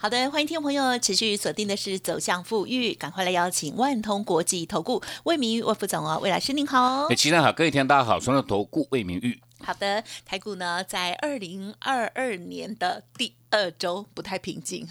好的，欢迎听众朋友持续锁定的是走向富裕，赶快来邀请万通国际投顾魏明玉魏副总哦，魏老师您好。哎，齐上好，各位听众大家好，双的投顾魏明玉。好的，台股呢在二零二二年的第。二周不太平静，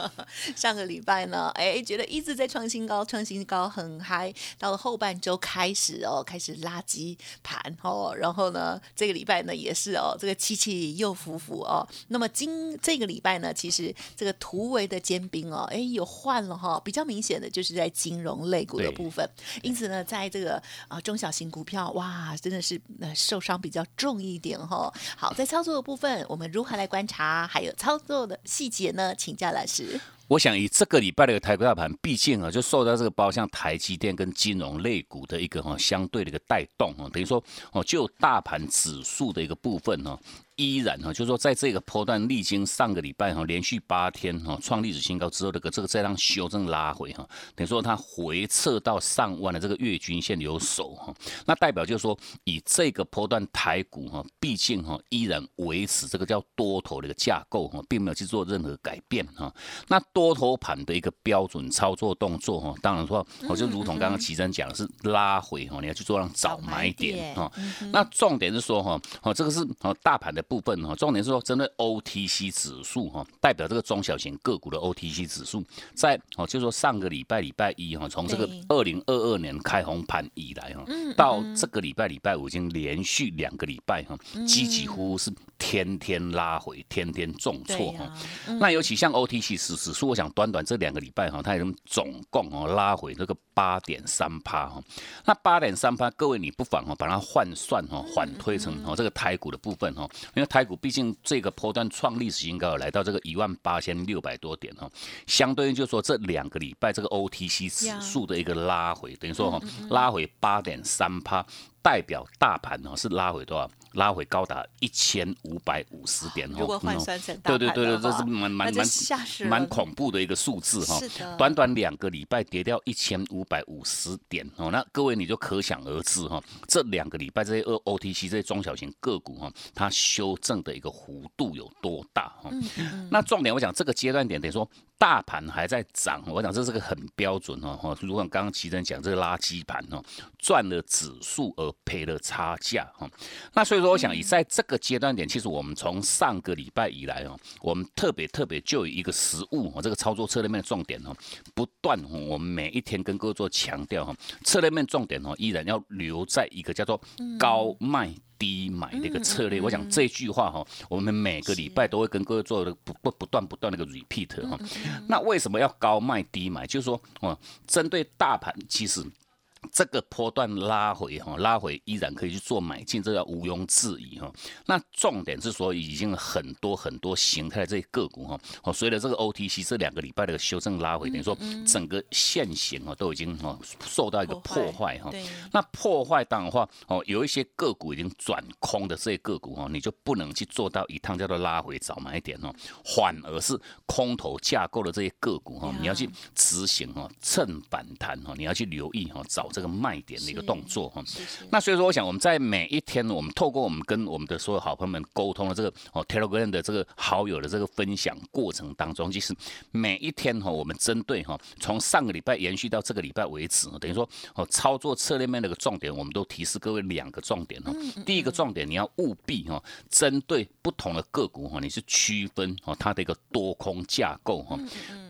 上个礼拜呢，哎，觉得一直在创新高，创新高很嗨，到了后半周开始哦，开始垃圾盘哦，然后呢，这个礼拜呢也是哦，这个起起又伏伏哦。那么今这个礼拜呢，其实这个突围的尖兵哦，哎，有换了哈，比较明显的就是在金融类股的部分，因此呢，在这个啊中小型股票，哇，真的是呃受伤比较重一点哈。好，在操作的部分，我们如何来观察？还有操做的细节呢？请教老师。我想以这个礼拜的一个台股大盘，毕竟啊，就受到这个包像台积电跟金融类股的一个哈相对的一个带动哈，等于说哦，就大盘指数的一个部分呢。依然哈，就是说在这个波段历经上个礼拜哈，连续八天哈创历史新高之后，这个这个再让修正拉回哈，等于说它回撤到上万的这个月均线有手哈，那代表就是说以这个波段台股哈，毕竟哈依然维持这个叫多头的一个架构哈，并没有去做任何改变哈。那多头盘的一个标准操作动作哈，当然说我就如同刚刚齐真讲的是拉回哈，你要去做让早买点哈。那重点是说哈，哦这个是哦大盘的。部分哈，重点是说针对 OTC 指数哈，代表这个中小型个股的 OTC 指数，在哦，就说上个礼拜礼拜一哈，从这个二零二二年开红盘以来哈，到这个礼拜礼拜五已经连续两个礼拜哈，几几乎是天天拉回，天天重挫哈。那尤其像 OTC 指指数，我想短短这两个礼拜哈，它已经总共哦拉回这个八点三趴哈。那八点三趴，各位你不妨哦把它换算哈，缓推成哦这个台股的部分哈。因为台股毕竟这个波段创历史新高，来到这个一万八千六百多点哈，相对于就说这两个礼拜这个 OTC 指数的一个拉回，等于说哈拉回八点三趴。代表大盘呢是拉回多少？拉回高达一千五百五十点哦。如果换算成对对对对，这是蛮蛮蛮蛮恐怖的一个数字哈。短短两个礼拜跌掉一千五百五十点哦，那各位你就可想而知哈，这两个礼拜这些 O O T C 这些中小型个股哈，它修正的一个幅度有多大哈？那重点我讲这个阶段点等于说。大盘还在涨，我想这是个很标准哦。哈，如果刚刚齐真讲这个垃圾盘哦，赚了指数而赔了差价哈。那所以说，我想以在这个阶段点，其实我们从上个礼拜以来哦，我们特别特别就有一个实物哦，这个操作策略面的重点哦，不断我们每一天跟各位做强调哈，策略面重点哦，依然要留在一个叫做高卖。低买的一个策略，我想这句话哈，我们每个礼拜都会跟各位做的不不不断不断那个 repeat 哈。那为什么要高卖低买？就是说哦，针对大盘，其实。这个波段拉回哈，拉回依然可以去做买进，这叫毋庸置疑哈。那重点是说，已经很多很多形态的这些个股哈，哦，随着这个 OTC 这两个礼拜的修正拉回，等于说整个线型哦都已经哦受到一个破坏哈。那破坏当的话哦，有一些个股已经转空的这些个股哈，你就不能去做到一趟叫做拉回早买点哦，反而是空头架构的这些个股哈，你要去执行哈，趁反弹哈，你要去留意哈，找。这个卖点的一个动作哈，那所以说我想我们在每一天，我们透过我们跟我们的所有好朋友们沟通的这个哦 Telegram 的这个好友的这个分享过程当中，其实每一天哈，我们针对哈，从上个礼拜延续到这个礼拜为止，等于说哦操作策略面的一个重点，我们都提示各位两个重点哈。第一个重点，你要务必哈，针对不同的个股哈，你是区分哦它的一个多空架构哈，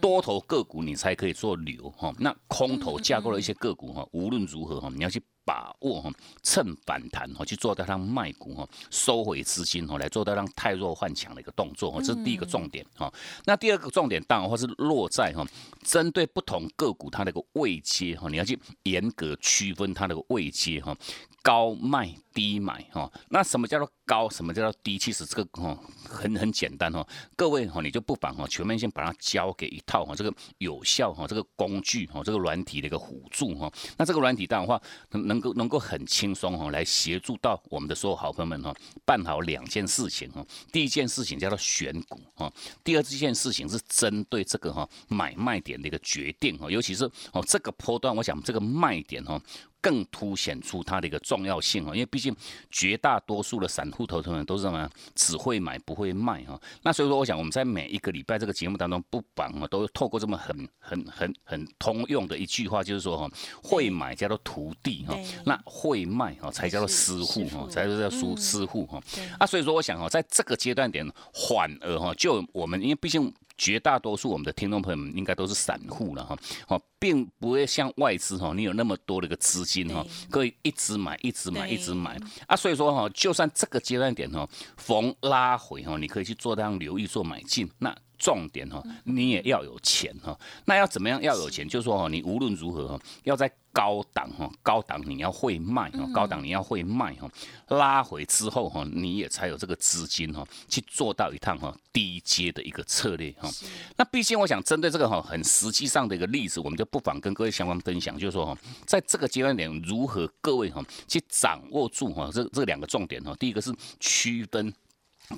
多头个股你才可以做流哈，那空头架构的一些个股哈，无无论如何哈，你要去把握哈，趁反弹哈，去做到让卖股哈，收回资金哈，来做到让太弱换强的一个动作哈，这是第一个重点哈。那第二个重点当然或是落在哈，针对不同个股它那个位阶哈，你要去严格区分它那个位阶哈。高卖低买哈，那什么叫做高？什么叫做低？其实这个哈很很简单哈，各位哈你就不妨哈全面性把它交给一套哈这个有效哈这个工具哈这个软体的一个辅助哈。那这个软体当然话能能够能够很轻松哈来协助到我们的所有好朋友们哈办好两件事情哈。第一件事情叫做选股哈，第二件事情是针对这个哈买卖点的一个决定哈，尤其是哦这个波段，我想这个卖点哈。更凸显出它的一个重要性哦，因为毕竟绝大多数的散户投资人都是什么，只会买不会卖哈。那所以说，我想我们在每一个礼拜这个节目当中，不妨啊，都透过这么很很很很通用的一句话，就是说哈，会买叫做徒弟哈，那会卖哈才叫做师傅哈，才是叫师师傅哈。啊，所以说我想哈，在这个阶段点，反而哈，就我们因为毕竟。绝大多数我们的听众朋友们应该都是散户了哈，哦，并不会像外资哈，你有那么多的一个资金哈，可以一直买、一直买、一直买啊。所以说哈，就算这个阶段点哈，逢拉回哈，你可以去做这样留意做买进。那重点哈，你也要有钱哈。那要怎么样要有钱？就是说哈，你无论如何哈，要在。高档哈，高档你要会卖哈，高档你要会卖哈，拉回之后哈，你也才有这个资金哈，去做到一趟哈低阶的一个策略哈。那毕竟我想针对这个哈很实际上的一个例子，我们就不妨跟各位相关分享，就是说哈，在这个阶段点如何各位哈去掌握住哈这这两个重点哈，第一个是区分。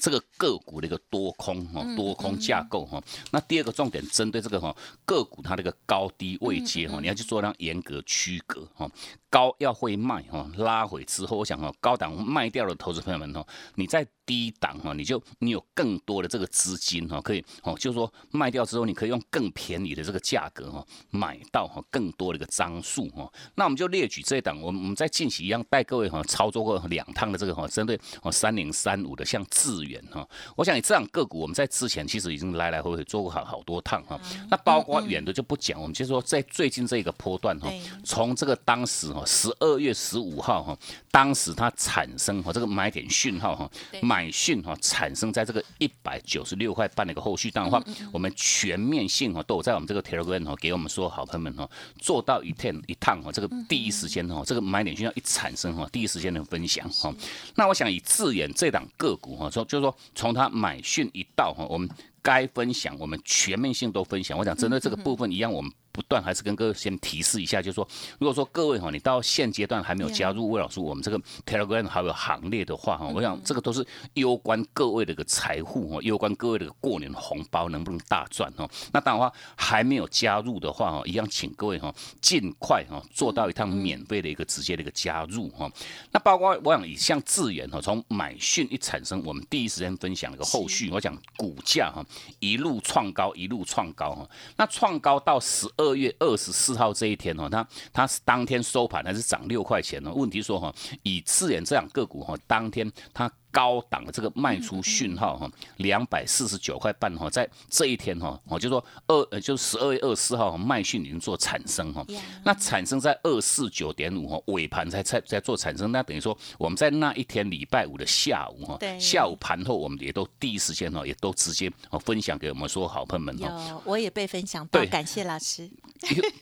这个个股的一个多空哈，多空架构哈。那第二个重点，针对这个哈个股它的一个高低位阶哈，你要去做那严格区隔哈。高要会卖哈，拉回之后，我想哦，高档卖掉的投资朋友们哦，你在低档哈，你就你有更多的这个资金哈，可以哦，就是说卖掉之后，你可以用更便宜的这个价格哈，买到哈更多的一个张数哈。那我们就列举这一档，我们我们在近期一样带各位哈操作过两趟的这个哈，针对哦三零三五的像智远哈，我想你这样个股，我们在之前其实已经来来回回做过好好多趟哈。那包括远的就不讲，我们就说在最近这个波段哈，从这个当时哈。十二月十五号哈，当时它产生哈这个买点讯号哈，买讯哈产生在这个一百九十六块半的一个后续单的话，我们全面性哈都有在我们这个 Telegram 哈给我们所有好朋友们哈做到一天一趟哈这个第一时间哈这个买点讯号一产生哈第一时间的分享哈。那我想以智远这档个股哈说就是说从它买讯一到哈，我们该分享我们全面性都分享。我想针对这个部分一样我们。不断还是跟各位先提示一下，就是说，如果说各位哈，你到现阶段还没有加入魏老师我们这个 Telegram 好友行列的话哈，我想这个都是攸关各位的一个财富哈，攸关各位的过年红包能不能大赚哈。那当然话还没有加入的话哈，一样请各位哈尽快哈做到一趟免费的一个直接的一个加入哈。那包括我想以像智远哈，从买讯一产生，我们第一时间分享一个后续，我讲股价哈一路创高一路创高哈，那创高到十二。月二十四号这一天哦，它它是当天收盘还是涨六块钱呢？问题说哈，以次元这两个股哈，当天它。高档的这个卖出讯号哈，两百四十九块半哈，在这一天哈，我就说二呃，就十二月二十四号卖讯已经做产生哈，那产生在二四九点五哈，尾盘才才在做产生，那等于说我们在那一天礼拜五的下午哈，下午盘后我们也都第一时间哈，也都直接哦分享给我们所有好朋友们哈。我也被分享到，感谢老师。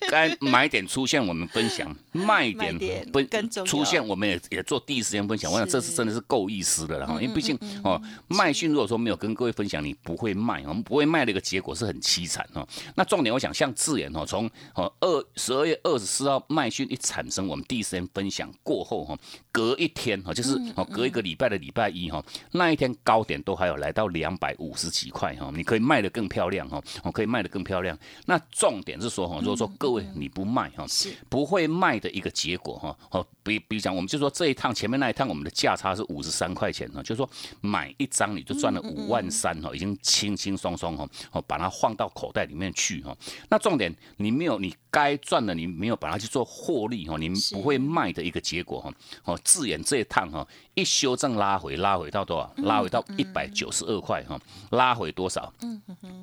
该买点出现我们分享，卖点分出现我们也也做第一时间分享，我想这次真的是够意思的。因为毕竟哦，卖讯如果说没有跟各位分享，你不会卖，我们不会卖的一个结果是很凄惨哦。那重点我想像智研哦，从哦二十二月二十四号卖讯一产生，我们第一时间分享过后哈，隔一天哈，就是哦隔一个礼拜的礼拜一哈，那一天高点都还有来到两百五十几块哈，你可以卖的更漂亮哈，我可以卖的更漂亮。那重点是说哈，如果说各位你不卖哈，不会卖的一个结果哈，哦比比如讲，我们就说这一趟前面那一趟我们的价差是五十三块钱。就是说买一张你就赚了五万三哈，已经轻轻松松哈，哦把它放到口袋里面去哈。那重点你没有你该赚的你没有把它去做获利哈，你不会卖的一个结果哈。哦，自演这一趟哈。一修正拉回，拉回到多少？拉回到一百九十二块哈，拉回多少？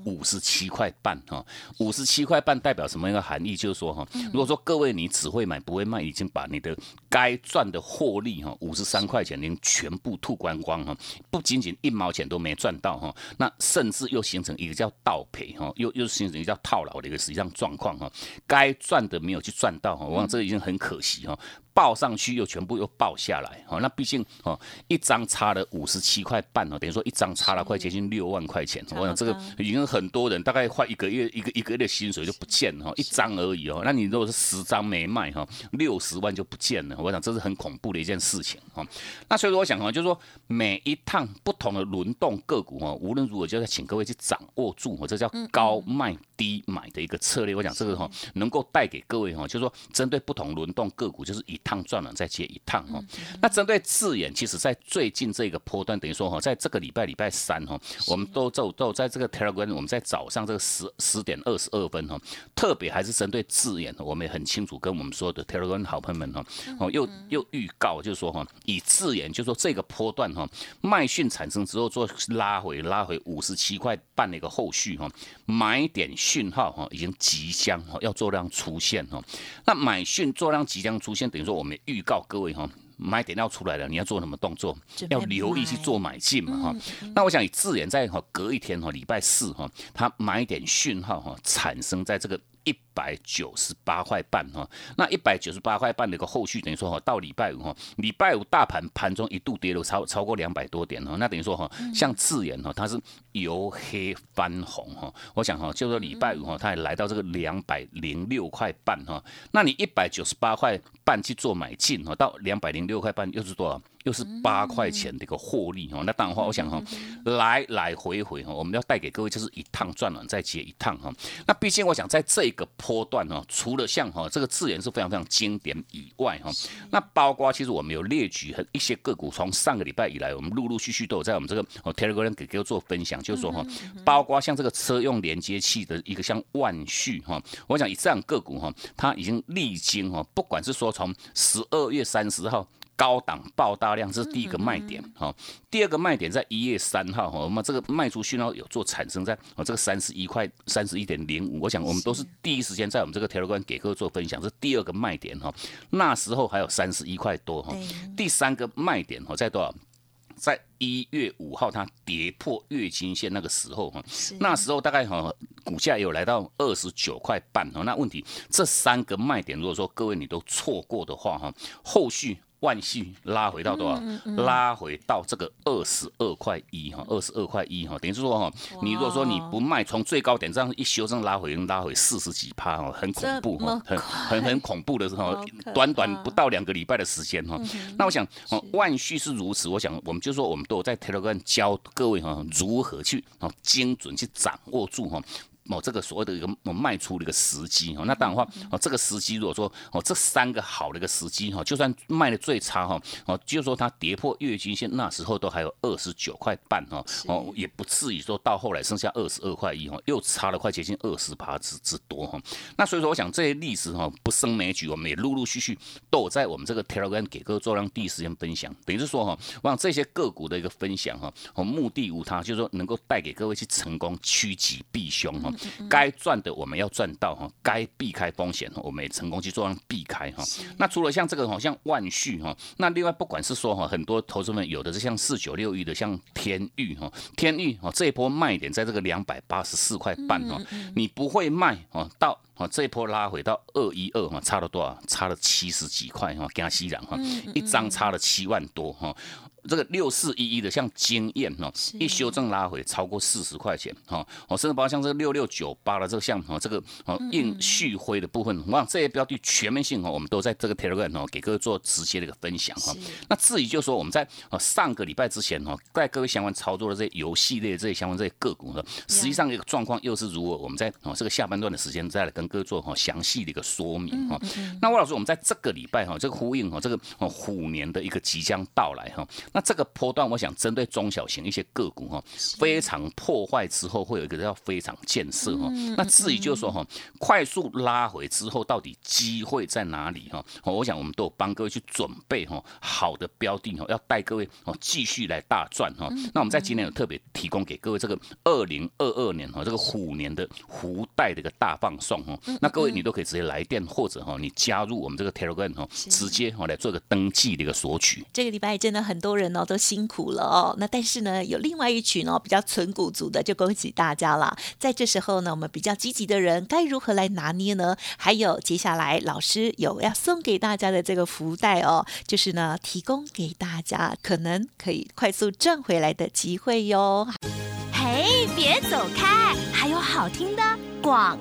五十七块半哈，五十七块半代表什么一个含义？就是说哈，如果说各位你只会买不会卖，已经把你的该赚的获利哈，五十三块钱您全部吐光光哈，不仅仅一毛钱都没赚到哈，那甚至又形成一个叫倒赔哈，又又形成一个叫套牢的一个实际上状况哈，该赚的没有去赚到哈，我想这已经很可惜哈。报上去又全部又报下来，哦，那毕竟哦，一张差了五十七块半哦，等于说一张差了快接近六万块钱。我想这个已经很多人大概快一个月一个一个月的薪水就不见了哈，一张而已哦。那你如果是十张没卖哈，六十万就不见了。我想这是很恐怖的一件事情哈。那所以说我想哈，就是说每一趟不同的轮动个股哈，无论如何就要请各位去掌握住我，这叫高卖低买的一个策略。我想这个哈能够带给各位哈，就是说针对不同轮动个股，就是一趟赚了再接一趟哈。那针对字眼，其实在最近这个波段，等于说哈，在这个礼拜礼拜三哈，我们都都都在这个 Telegram，我们在早上这个十十点二十二分哈，特别还是针对字眼，我们也很清楚跟我们说的 Telegram 好朋友们哈，哦又又预告就是说哈，以字眼就是说这个波段哈，卖讯产生之后做拉回拉回五十七块半的一个后续哈，买点讯号哈已经即将哈要做量出现哈，那买讯做量即将出现，等于说。我们预告各位哈，买点要出来了，你要做什么动作？要留意去做买进嘛哈。那我想以自然在哈隔一天哈，礼拜四哈，它买点讯号哈产生在这个。一百九十八块半哈，那一百九十八块半的一个后续，等于说哈，到礼拜五哈，礼拜五大盘盘中一度跌了超超过两百多点哈，那等于说哈，像智研哈，它是由黑翻红哈，我想哈，就说礼拜五哈，它也来到这个两百零六块半哈，那你一百九十八块半去做买进哈，到两百零六块半又是多少？又是八块钱的一个获利哈，那当然话，我想哈，来来回回哈，我们要带给各位就是一趟赚了再接一趟哈。那毕竟我想在这个波段哈，除了像哈这个字眼是非常非常经典以外哈，那包括其实我们有列举很一些个股，从上个礼拜以来，我们陆陆续续都有在我们这个 Telegram 给各位做分享，就是说哈，包括像这个车用连接器的一个像万旭哈，我想以这样个股哈，它已经历经哈，不管是说从十二月三十号。高档爆大量，这是第一个卖点哈。第二个卖点在一月三号哈，我们这个卖出讯号有做产生在哦这个三十一块三十一点零五，我想我们都是第一时间在我们这个 Telegram 给客做分享，是第二个卖点哈。那时候还有三十一块多哈。第三个卖点哈在多少？在一月五号它跌破月均线那个时候哈，那时候大概哈股价有来到二十九块半哈。那问题这三个卖点，如果说各位你都错过的话哈，后续。万系拉回到多少？拉回到这个二十二块一哈，二十二块一哈，等于是说哈，你如果说你不卖，从最高点这样一修正拉回，拉回四十几趴哈，很恐怖哈，很很很恐怖的时候，短短不到两个礼拜的时间哈。那我想，万续是如此，我想我们就说我们都有在 Telegram 教各位哈，如何去啊精准去掌握住哈。哦，这个所谓的一个卖出的一个时机哈，那当然话哦，这个时机如果说哦，这三个好的一个时机哈，就算卖的最差哈，哦，就说它跌破月均线那时候都还有二十九块半哈，哦，也不至于说到后来剩下二十二块一哈，又差了快接近二十八之之多哈。那所以说，我想这些例子哈不胜枚举，我们也陆陆续续都有在我们这个 Telegram 给各位做让第一时间分享。等于是说哈，我想这些个股的一个分享哈，哦，目的无他，就是说能够带给各位去成功趋吉避凶哈。该赚的我们要赚到哈，该避开风险我们也成功去做让避开哈。那除了像这个好像万旭哈，那另外不管是说哈，很多投资们有的是像四九六一的像天域哈，天域哈这一波卖点在这个两百八十四块半哈，你不会卖哦，到哦这一波拉回到二一二哈，差了多少？差了七十几块哈，加西然哈，一张差了七万多哈。这个六四一一的像经验哦，一修正拉回超过四十块钱哈，哦，甚至包括像这个六六九八的这个像哦，这个哦硬续辉的部分，我想这些标的全面性哦，我们都在这个 Telegram 哦给各位做直接的一个分享哈。那至于就说我们在哦上个礼拜之前哦，在各位相关操作的这些游戏类这些相关这些个股呢，实际上一个状况又是如何？我们在哦这个下半段的时间再来跟各位做哈详细的一个说明哈。那魏老师，我们在这个礼拜哈，这个呼应哈，这个哦虎年的一个即将到来哈。那这个波段，我想针对中小型一些个股哈，非常破坏之后，会有一个叫非常建设哈。那至于就是说哈，快速拉回之后，到底机会在哪里哈？我想我们都有帮各位去准备哈，好的标的哈，要带各位哦继续来大赚哈。那我们在今年有特别提供给各位这个二零二二年哈这个虎年的虎带的一个大放送哈。那各位你都可以直接来电或者哈你加入我们这个 Telegram 哈，直接哈来做个登记的一个索取。这个礼拜真的很多人哦都辛苦了哦。那但是呢，有另外一群哦比较纯股族的，就恭喜大家了。在这时候呢，我们比较积极的人该如何来拿捏呢？还有接下来老师有要送给大家的这个福袋哦，就是呢提供给大家可能可以快速赚回来的机会哟。嘿，别走开，还有好听的广。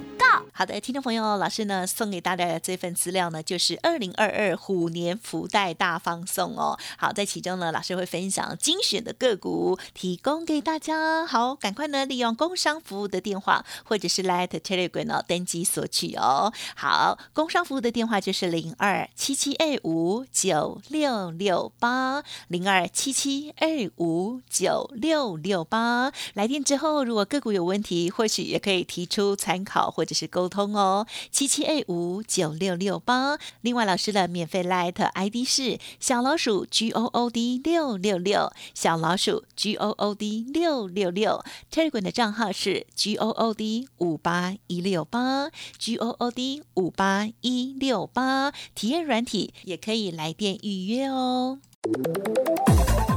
好的，听众朋友，老师呢送给大家的这份资料呢，就是二零二二虎年福袋大放送哦。好，在其中呢，老师会分享精选的个股，提供给大家。好，赶快呢利用工商服务的电话，或者是 Light Telegram 哦登记索取哦。好，工商服务的电话就是零二七七二五九六六八零二七七二五九六六八。来电之后，如果个股有问题，或许也可以提出参考或者是沟。通哦，七七 A 五九六六八。另外，老师的免费 Light ID 是小老鼠 G O O D 六六六，小老鼠 G O O D 六六六。Telegram 的账号是 G O O D 五八一六八，G O O D 五八一六八。体验软体也可以来电预约哦。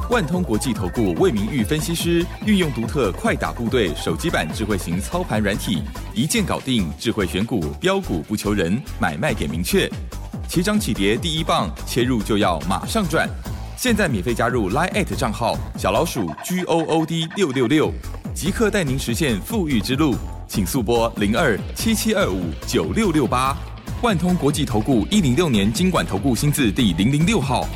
万通国际投顾魏明玉分析师运用独特快打部队手机版智慧型操盘软体，一键搞定智慧选股标股不求人，买卖点明确，起涨起跌第一棒，切入就要马上赚。现在免费加入 Line 账号小老鼠 G O O D 六六六，即刻带您实现富裕之路，请速拨零二七七二五九六六八。万通国际投顾一零六年经管投顾新字第零零六号。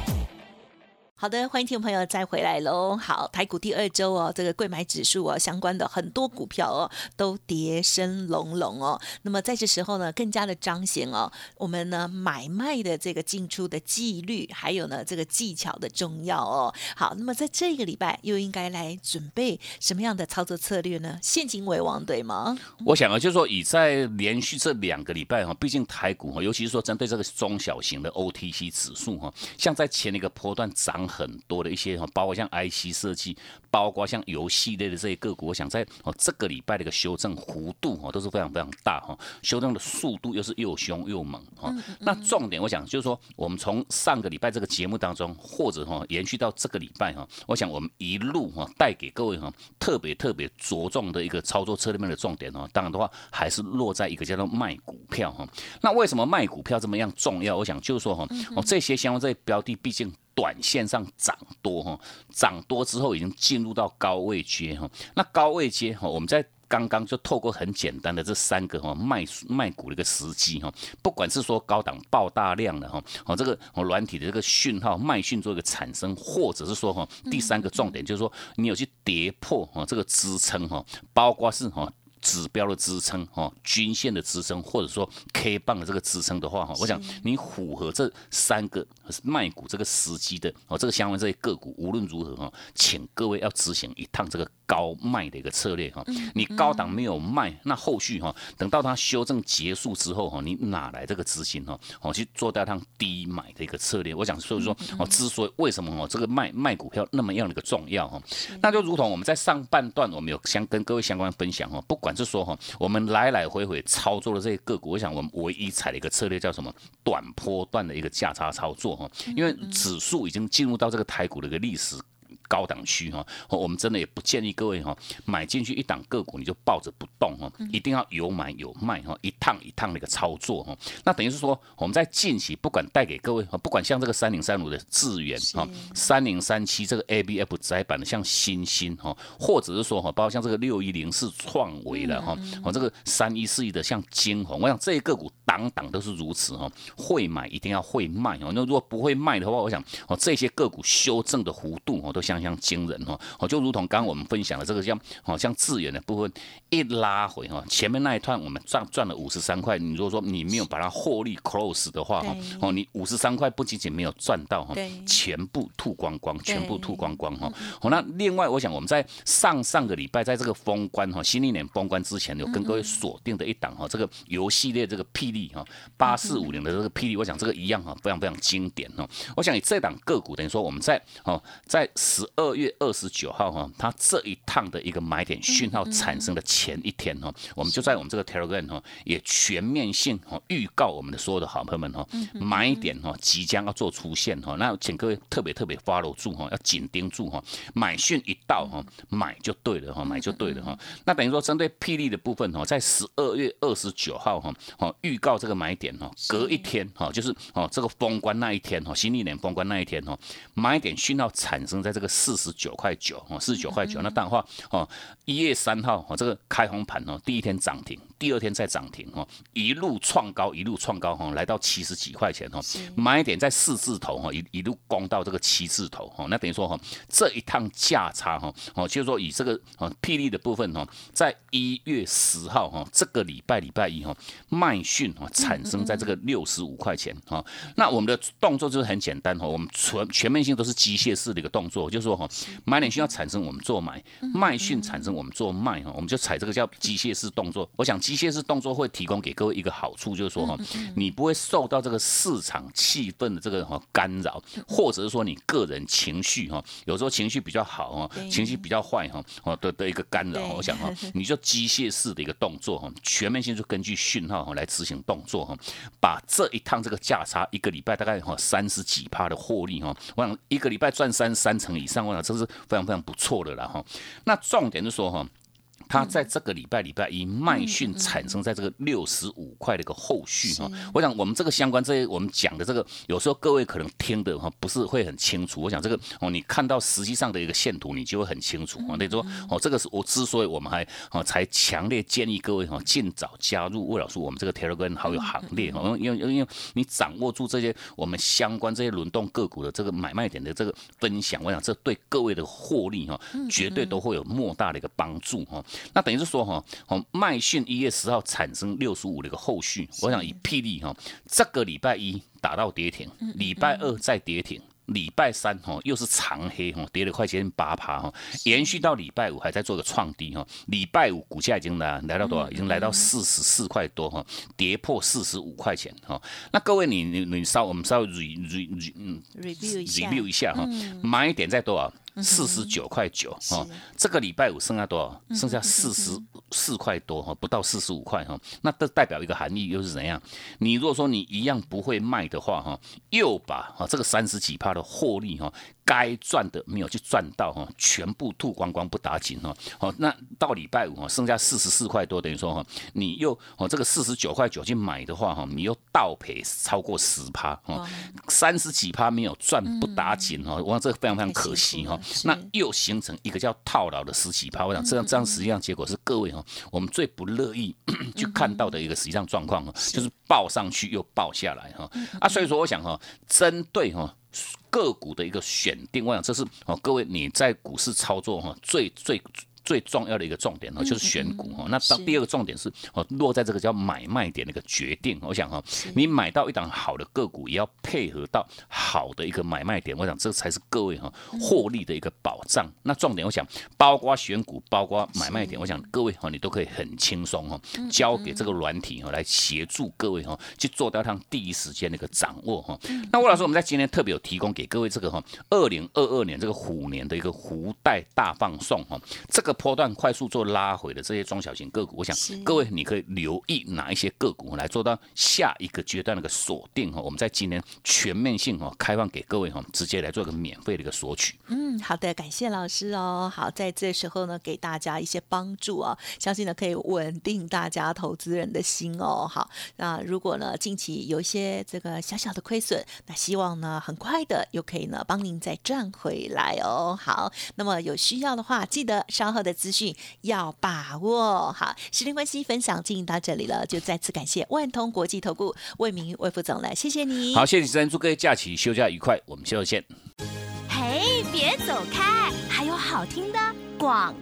好的，欢迎听众朋友再回来喽。好，台股第二周哦，这个贵买指数哦，相关的很多股票哦，都跌声隆隆哦。那么在这时候呢，更加的彰显哦，我们呢买卖的这个进出的纪律，还有呢这个技巧的重要哦。好，那么在这个礼拜又应该来准备什么样的操作策略呢？现金为王，对吗？我想啊，就是说以在连续这两个礼拜哈，毕竟台股哈，尤其是说针对这个中小型的 OTC 指数哈，像在前一个波段涨。很多的一些哈，包括像 IC 设计，包括像游戏类的这些个股，我想在哦这个礼拜的一个修正幅度哈都是非常非常大哈，修正的速度又是又凶又猛哈。那重点我想就是说，我们从上个礼拜这个节目当中，或者哈延续到这个礼拜哈，我想我们一路哈带给各位哈特别特别着重的一个操作策略面的重点哦，当然的话还是落在一个叫做卖股票哈。那为什么卖股票这么样重要？我想就是说哈，哦这些相关这些标的，毕竟。短线上涨多哈，涨多之后已经进入到高位阶哈。那高位阶哈，我们在刚刚就透过很简单的这三个哈卖卖股的一个时机哈，不管是说高档爆大量的哈，哦这个软体的这个讯号卖讯做一个产生，或者是说哈第三个重点就是说你有去跌破哈这个支撑哈，包括是哈。指标的支撑，哦，均线的支撑，或者说 K 棒的这个支撑的话，哈，我想你符合这三个卖股这个时机的，哦，这个相关这些个股，无论如何，哈，请各位要执行一趟这个。高卖的一个策略哈，你高档没有卖，那后续哈，等到它修正结束之后哈，你哪来这个资金哈？哦，去做掉趟低买的一个策略。我想所以说哦，之所以为什么哦，这个卖卖股票那么样的一个重要哈，那就如同我们在上半段我们有相跟各位相关分享哦，不管是说哈，我们来来回回操作的这些个股，我想我们唯一踩的一个策略叫什么？短波段的一个价差操作哈，因为指数已经进入到这个台股的一个历史。高档区哈，我们真的也不建议各位哈买进去一档个股你就抱着不动哈，一定要有买有卖哈，一趟一趟的一个操作哈。那等于是说我们在近期不管带给各位，不管像这个三零三五的智源哈，三零三七这个 A B F 窄板的像新星哈，或者是说哈，包括像这个六一零四创维的哈，我这个三一四一的像金红，我想这些个股档档都是如此哈，会买一定要会卖哦。那如果不会卖的话，我想哦这些个股修正的幅度哦都相信。常惊人哦，哦，就如同刚刚我们分享的这个像哦像资源的部分一拉回哈，前面那一段我们赚赚了五十三块，你如果说你没有把它获利 close 的话哈，哦，你五十三块不仅仅没有赚到哈，全部吐光光，全部吐光光哈。好，那另外我想我们在上上个礼拜在这个封关哈，新历年封关之前有跟各位锁定的一档哈，这个游戏列这个霹雳哈，八四五零的这个霹雳，我想这个一样哈，非常非常经典哦。我想以这档个股等于说我们在哦，在十二月二十九号哈，它这一趟的一个买点讯号产生的前一天哈，我们就在我们这个 Telegram 哈，也全面性哈预告我们的所有的好朋友们哈，买点哈即将要做出现哈，那请各位特别特别 follow 住哈，要紧盯住哈，买讯一到哈，买就对了哈，买就对了哈。那等于说针对霹雳的部分哈，在十二月二十九号哈，哦预告这个买点哈，隔一天哈，就是哦这个封关那一天哈，新历年封关那一天哈，买点讯号产生在这个四十九块九哦，四十九块九。那当然话哦，一月三号哦，这个开红盘哦，第一天涨停，第二天再涨停哦，一路创高，一路创高哈，来到七十几块钱哦，买点在四字头哈，一一路攻到这个七字头哦，那等于说哈，这一趟价差哈，哦，就是说以这个哦霹雳的部分哈，在一月十号哈，这个礼拜礼拜一哈，卖讯哈产生在这个六十五块钱哈，那我们的动作就是很简单哈，我们全全面性都是机械式的一个动作，就是说哈，买点需要产生我们做买，卖讯产生我们做卖哈，我们就采这个叫机械式动作。我想机械式动作会提供给各位一个好处，就是说哈，你不会受到这个市场气氛的这个哈干扰，或者是说你个人情绪哈，有时候情绪比较好哈，情绪比较坏哈，哦的的一个干扰。我想哈，你就机械式的一个动作哈，全面性就根据讯号哈来执行动作哈，把这一趟这个价差一个礼拜大概哈三十几趴的获利哈，我想一个礼拜赚三三成以上，上万了这是非常非常不错的了哈。那重点是说哈。它在这个礼拜礼拜一卖讯产生在这个六十五块的一个后续哈，我想我们这个相关这些我们讲的这个，有时候各位可能听的哈不是会很清楚。我想这个哦，你看到实际上的一个线图，你就会很清楚啊。那说哦，这个是我之所以我们还哦才强烈建议各位哈尽早加入魏老师我们这个 Telegram 好友行列哈，因为因为因为你掌握住这些我们相关这些轮动个股的这个买卖点的这个分享，我想这对各位的获利哈绝对都会有莫大的一个帮助哈。那等于是说哈，哦，麦讯一月十号产生六十五的一个后续，我想以霹雳哈，这个礼拜一打到跌停，礼拜二再跌停。礼拜三哈又是长黑哈，跌了快接近八趴哈，延续到礼拜五还在做个创低哈。礼拜五股价已经来来到多少？已经来到四十四块多哈，跌破四十五块钱哈。那各位你你你稍我们稍微 re re re 嗯 review 一下哈，买点在多少？四十九块九哈。这个礼拜五剩下多少？剩下四十四块多哈，不到四十五块哈。那这代表一个含义又是怎样？你如果说你一样不会卖的话哈，又把啊这个三十几趴。的获利哈。该赚的没有去赚到哈，全部吐光光不打紧哈。好，那到礼拜五哈，剩下四十四块多，等于说哈，你又哦这个四十九块九去买的话哈，你又倒赔超过十趴哈，三十几趴没有赚不打紧哈，我想这个非常非常可惜哈。那又形成一个叫套牢的十几趴，我想这样这样实际上结果是各位哈，我们最不乐意去看到的一个实际上状况哈，就是报上去又报下来哈。啊，所以说我想哈，针对哈。个股的一个选定，我想这是哦，各位你在股市操作哈，最最。最重要的一个重点呢，就是选股哈。那当第二个重点是哦，落在这个叫买卖点的一个决定。我想哈，你买到一档好的个股，也要配合到好的一个买卖点。我想这才是各位哈获利的一个保障。那重点，我想包括选股，包括买卖点，我想各位哈，你都可以很轻松哈，交给这个软体哈来协助各位哈去做到它第一时间的一个掌握哈。那魏老师，我们在今天特别有提供给各位这个哈，二零二二年这个虎年的一个福袋大放送哈，这个。波段快速做拉回的这些中小型个股，我想各位你可以留意哪一些个股来做到下一个阶段的一个锁定哈。我们在今年全面性哈开放给各位哈，直接来做一个免费的一个索取。嗯，好的，感谢老师哦。好，在这时候呢，给大家一些帮助哦，相信呢可以稳定大家投资人的心哦。好，那如果呢近期有一些这个小小的亏损，那希望呢很快的又可以呢帮您再赚回来哦。好，那么有需要的话，记得稍后的。资讯要把握好，时间关系，分享进行到这里了，就再次感谢万通国际投顾魏明魏副总了，谢谢你。好，谢谢主持人，祝各位假期休假愉快，我们下周见。嘿，别走开。还有好听的广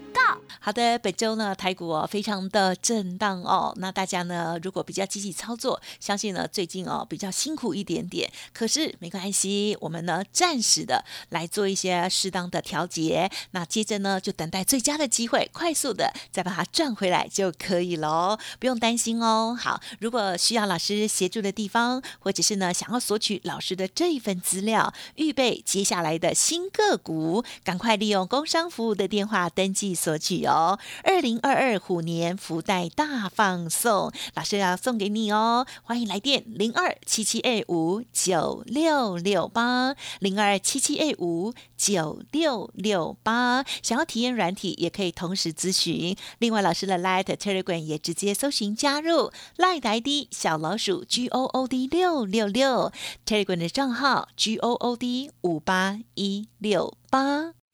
好的，本周呢台股哦非常的震荡哦，那大家呢如果比较积极操作，相信呢最近哦比较辛苦一点点，可是没关系，我们呢暂时的来做一些适当的调节，那接着呢就等待最佳的机会，快速的再把它赚回来就可以喽，不用担心哦。好，如果需要老师协助的地方，或者是呢想要索取老师的这一份资料，预备接下来的新个股，赶快利用工商服务的电话登记索取哦。哦，二零二二虎年福袋大放送，老师要送给你哦！欢迎来电零二七七二五九六六八零二七七二五九六六八。想要体验软体，也可以同时咨询。另外，老师的 Light Telegram 也直接搜寻加入 Light ID 小老鼠 G O O D 六六六 Telegram 的账号 G O O D 五八一六八。